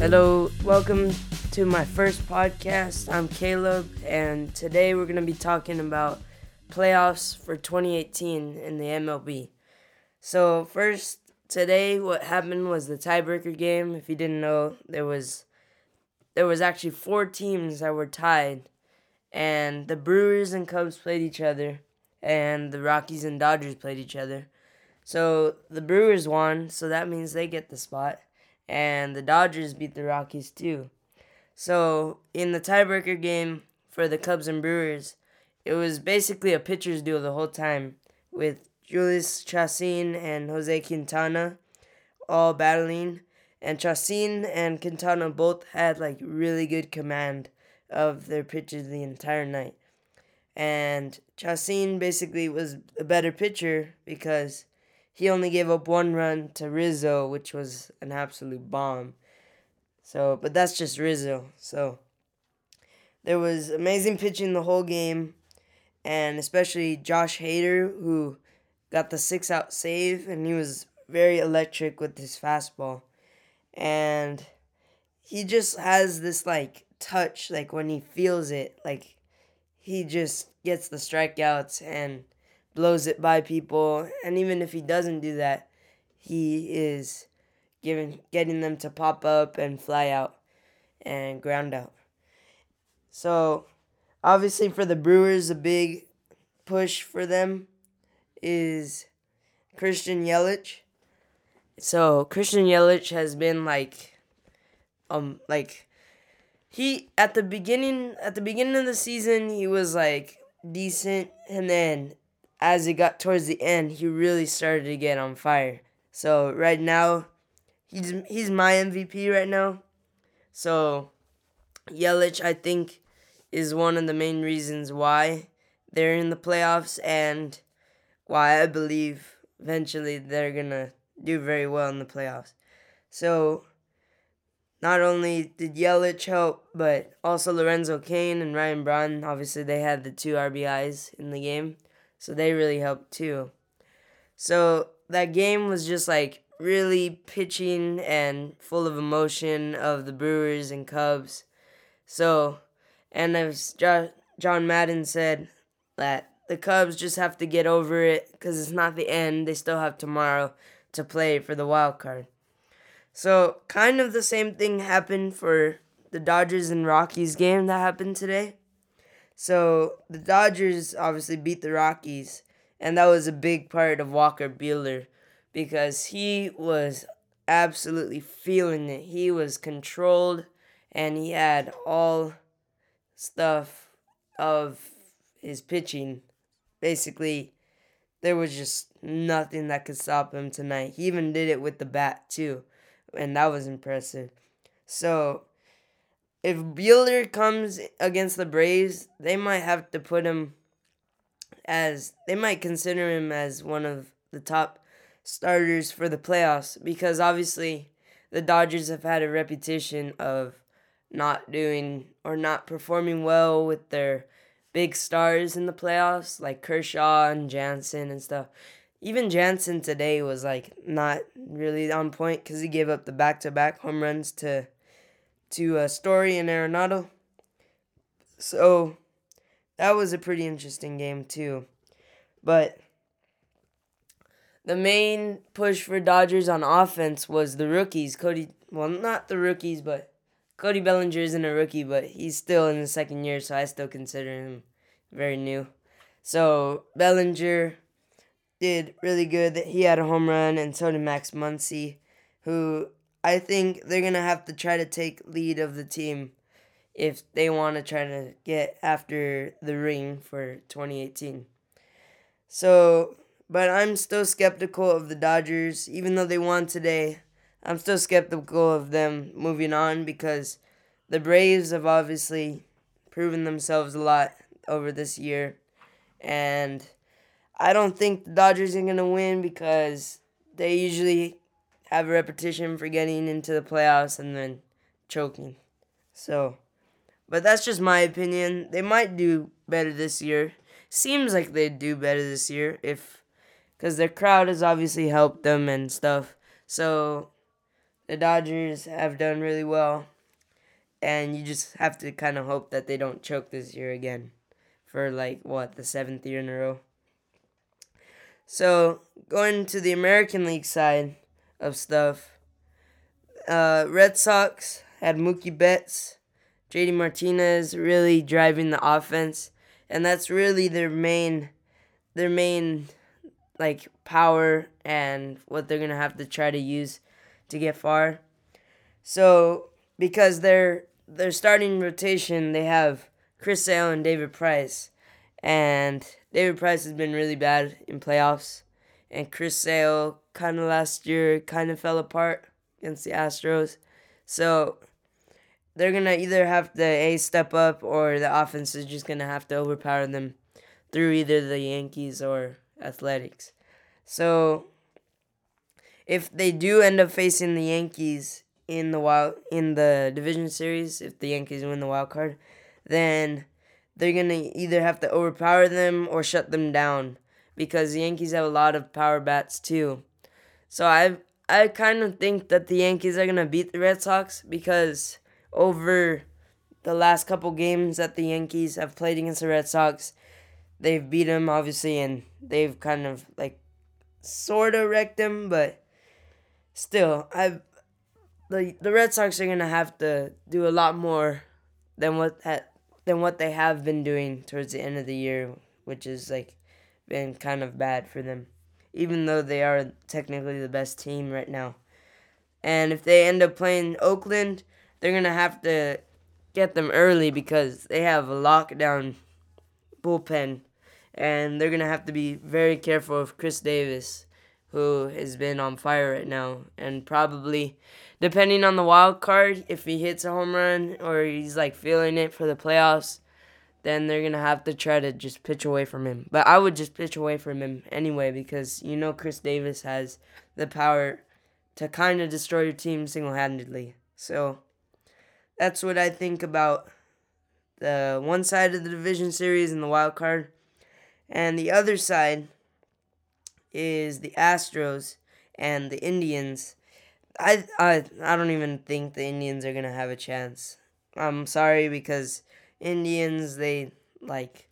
Hello, welcome to my first podcast. I'm Caleb, and today we're going to be talking about playoffs for 2018 in the MLB. So, first, today what happened was the tiebreaker game. If you didn't know, there was there was actually four teams that were tied, and the Brewers and Cubs played each other, and the Rockies and Dodgers played each other. So the Brewers won, so that means they get the spot, and the Dodgers beat the Rockies too. So in the tiebreaker game for the Cubs and Brewers, it was basically a pitcher's duel the whole time with Jhoulys Chacin and Jose Quintana all battling. And Chacin and Quintana both had like really good command of their pitches the entire night. And Chacin basically was a better pitcher because he only gave up one run to Rizzo, which was an absolute bomb. So, but that's just Rizzo. So, there was amazing pitching the whole game, and especially Josh Hader, who got the six out save, and he was very electric with his fastball. And he just has this like touch, like when he feels it, like he just gets the strikeouts and blows it by people. And even if he doesn't do that, he is giving getting them to pop up and fly out and ground out. So obviously for the Brewers a big push for them is Christian Yelich. So Christian Yelich has been like um like he at the beginning at the beginning of the season he was like decent and then as it got towards the end he really started to get on fire. So right now he's he's my MVP right now. So Yelich I think is one of the main reasons why they're in the playoffs and why I believe eventually they're to do very well in the playoffs. So, not only did Yelich help, but also Lorenzo Cain and Ryan Braun. Obviously, they had the two RBIs in the game, so they really helped too. So, that game was just like really pitching and full of emotion of the Brewers and Cubs. So, and as Joe Maddon said, that the Cubs just have to get over it because it's not the end. They still have tomorrow to play for the wild card. So, kind of the same thing happened for the Dodgers and Rockies game that happened today. So, the Dodgers obviously beat the Rockies, and that was a big part of Walker Buehler because he was absolutely feeling it. He was controlled and he had all stuff of his pitching basically there was just nothing that could stop him tonight. He even did it with the bat too, and that was impressive. So, if Buehler comes against the Braves, they might have to put him as they might consider him as one of the top starters for the playoffs because obviously the Dodgers have had a reputation of not doing or not performing well with their big stars in the playoffs, like Kershaw and Jansen and stuff. Even Jansen today was like not really on point because he gave up the back to back home runs to to uh, Story and Arenado. So that was a pretty interesting game too. But the main push for Dodgers on offense was the rookies. Cody, well, not the rookies, but Cody Bellinger isn't a rookie, but he's still in the second year, so I still consider him very new. So Bellinger did really good. He had a home run, and so did Max Muncy, who I think they're gonna have to try to take lead of the team if they want to try to get after the ring for 2018. So, but I'm still skeptical of the Dodgers, even though they won today. I'm still skeptical of them moving on because the Braves have obviously proven themselves a lot over this year. And I don't think the Dodgers are going to win because they usually have a repetition for getting into the playoffs and then choking. So, but that's just my opinion. They might do better this year. Seems like they'd do better this year if because their crowd has obviously helped them and stuff. So the Dodgers have done really well, and you just have to kind of hope that they don't choke this year again for like what the seventh year in a row. So going to the American League side of stuff, uh, Red Sox had Mookie Betts, JD Martinez really driving the offense, and that's really their main, their main, like power and what they're gonna have to try to use to get far. So because they're their starting rotation, they have Chris Sale and David Price, and David Price has been really bad in playoffs, and Chris Sale kind of last year kind of fell apart against the Astros, so they're gonna either have to a step up or the offense is just gonna have to overpower them through either the Yankees or Athletics. So if they do end up facing the Yankees in the wild in the division series, if the Yankees win the wild card, then they're gonna either have to overpower them or shut them down because the Yankees have a lot of power bats too. So I I kind of think that the Yankees are gonna beat the Red Sox because over the last couple games that the Yankees have played against the Red Sox, they've beat them obviously and they've kind of like sort of wrecked them, but still, I the the Red Sox are gonna have to do a lot more than what that than what they have been doing towards the end of the year, which is like been kind of bad for them, even though they are technically the best team right now. And if they end up playing Oakland, they're gonna have to get them early because they have a lockdown bullpen, and they're gonna have to be very careful of Khris Davis who has been on fire right now and probably depending on the wild card if he hits a home run or he's like feeling it for the playoffs then they're gonna have to try to just pitch away from him but i would just pitch away from him anyway because you know khris davis has the power to kind of destroy your team single-handedly so that's what i think about the one side of the division series and the wild card and the other side is the Astros and the Indians. I I I don't even think the Indians are gonna have a chance. I'm sorry because Indians they like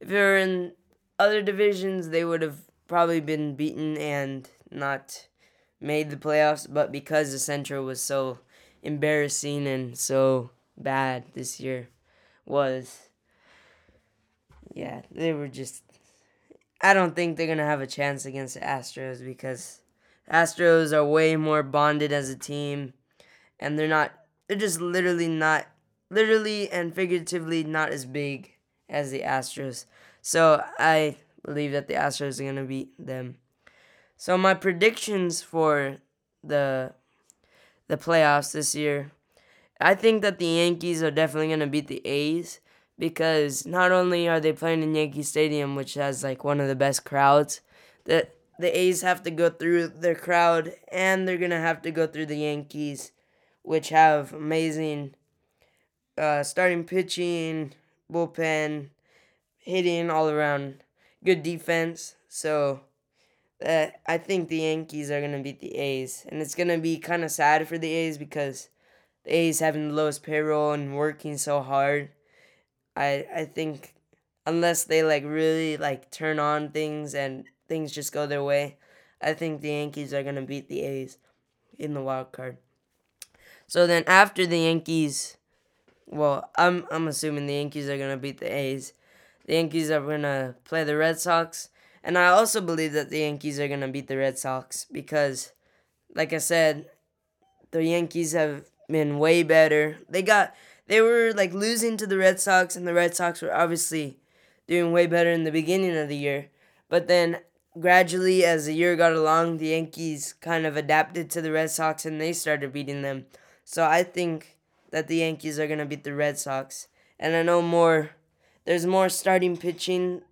if they were in other divisions they would have probably been beaten and not made the playoffs, but because the Central was so embarrassing and so bad this year was yeah, they were just I don't think they're gonna have a chance against the Astros because Astros are way more bonded as a team, and they're not. They're just literally not, literally and figuratively not as big as the Astros. So I believe that the Astros are gonna beat them. So my predictions for the the playoffs this year, I think that the Yankees are definitely gonna beat the A's because not only are they playing in Yankee Stadium, which has like one of the best crowds, that the A's have to go through their crowd and they're gonna have to go through the Yankees, which have amazing uh, starting pitching, bullpen, hitting all around, good defense. So that I think the Yankees are gonna beat the A's, and it's gonna be kind of sad for the A's because the A's having the lowest payroll and working so hard I I think unless they like really like turn on things and things just go their way, I think the Yankees are gonna beat the A's in the wild card. So then after the Yankees, well, I'm I'm assuming the Yankees are gonna beat the A's. The Yankees are gonna play the Red Sox, and I also believe that the Yankees are gonna beat the Red Sox because, like I said, the Yankees have been way better. They got they were like losing to the Red Sox, and the Red Sox were obviously doing way better in the beginning of the year. But then gradually, as the year got along, the Yankees kind of adapted to the Red Sox and they started beating them. So I think that the Yankees are going to beat the Red Sox. And I know more, there's more starting pitching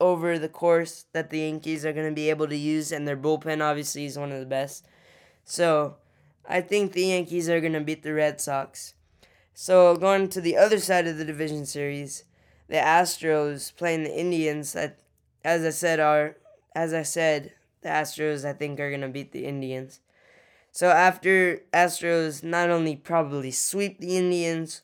over the course that the Yankees are going to be able to use, and their bullpen obviously is one of the best. So I think the Yankees are going to beat the Red Sox. So going to the other side of the division series, the Astros playing the Indians that as I said are as I said, the Astros I think are gonna beat the Indians. So after Astros not only probably sweep the Indians,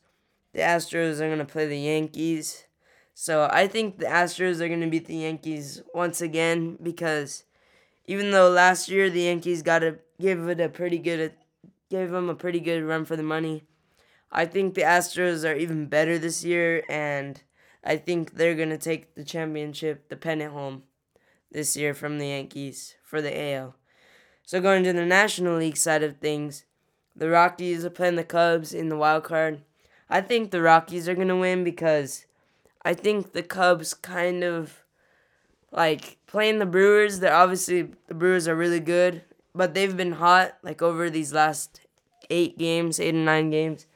the Astros are gonna play the Yankees. So I think the Astros are gonna beat the Yankees once again because even though last year the Yankees got to give it a pretty good, gave them a pretty good run for the money. I think the Astros are even better this year, and I think they're gonna take the championship, the pennant home, this year from the Yankees for the AL. So going to the National League side of things, the Rockies are playing the Cubs in the wild card. I think the Rockies are gonna win because I think the Cubs kind of like playing the Brewers. They're obviously the Brewers are really good, but they've been hot like over these last eight games, eight and nine games,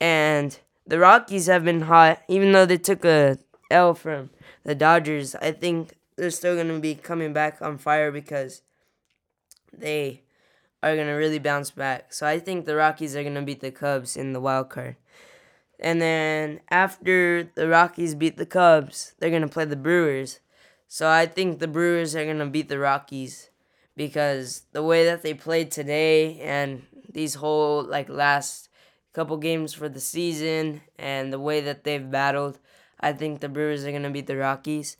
and the Rockies have been hot, even though they took a L from the Dodgers. I think they're still gonna be coming back on fire because they are gonna really bounce back. So I think the Rockies are gonna beat the Cubs in the wild card. And then after the Rockies beat the Cubs, they're gonna play the Brewers. So I think the Brewers are gonna beat the Rockies because the way that they played today and these whole like last couple games for the season and the way that they've battled, I think the Brewers are gonna beat the Rockies.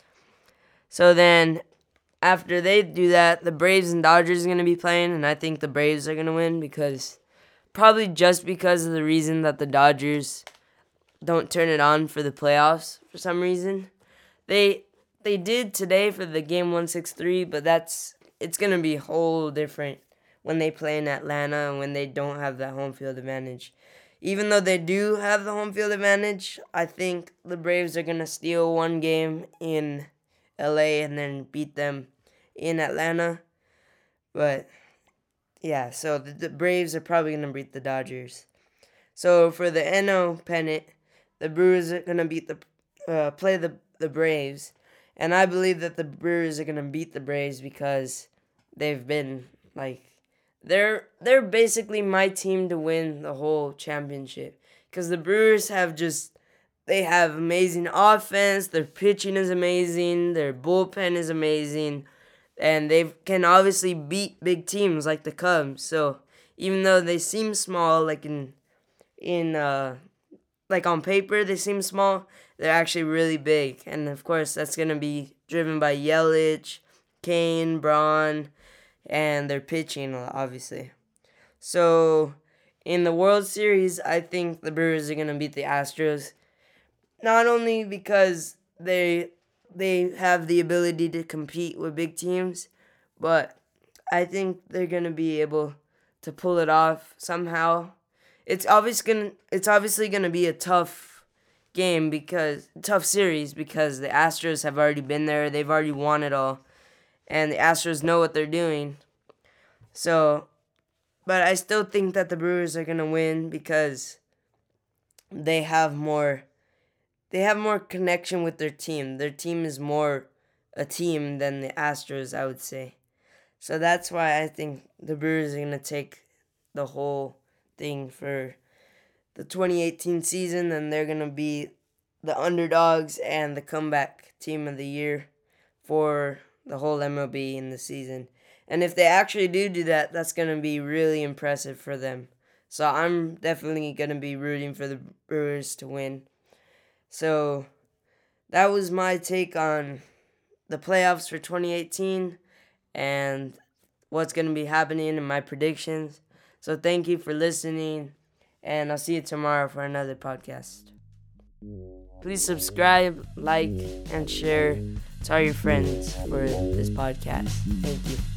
So then after they do that, the Braves and Dodgers are going to be playing, and I think the Braves are going to win because probably just because of the reason that the Dodgers don't turn it on for the playoffs for some reason. They they did today for the game 163, but that's it's going to be whole different when they play in Atlanta and when they don't have that home field advantage. Even though they do have the home field advantage, I think the Braves are going to steal one game in LA and then beat them in Atlanta. But yeah, so the, the Braves are probably going to beat the Dodgers. So for the NL pennant, the Brewers are going to beat the uh, play the the Braves. And I believe that the Brewers are going to beat the Braves because they've been like they're they're basically my team to win the whole championship cuz the Brewers have just they have amazing offense. Their pitching is amazing. Their bullpen is amazing. And they can obviously beat big teams like the Cubs. So even though they seem small, like in in uh like on paper they seem small, they're actually really big. And of course that's gonna be driven by Yelich, Cain, Braun, and their pitching obviously. So in the World Series, I think the Brewers are gonna beat the Astros not only because they they have the ability to compete with big teams, but I think they're gonna be able to pull it off somehow. It's obvious gonna it's obviously gonna be a tough game because tough series because the Astros have already been there, they've already won it all, and the Astros know what they're doing. So, but I still think that the Brewers are gonna win because they have more they have more connection with their team. Their team is more a team than the Astros, I would say. So that's why I think the Brewers are going to take the whole thing for the 2018 season and they're going to be the underdogs and the comeback team of the year for the whole MLB in the season. And if they actually do do that, that's going to be really impressive for them. So I'm definitely going to be rooting for the Brewers to win. So that was my take on the playoffs for 2018 and what's going to be happening and my predictions. So thank you for listening, and I'll see you tomorrow for another podcast. Please subscribe, like, and share to all your friends for this podcast. Thank you.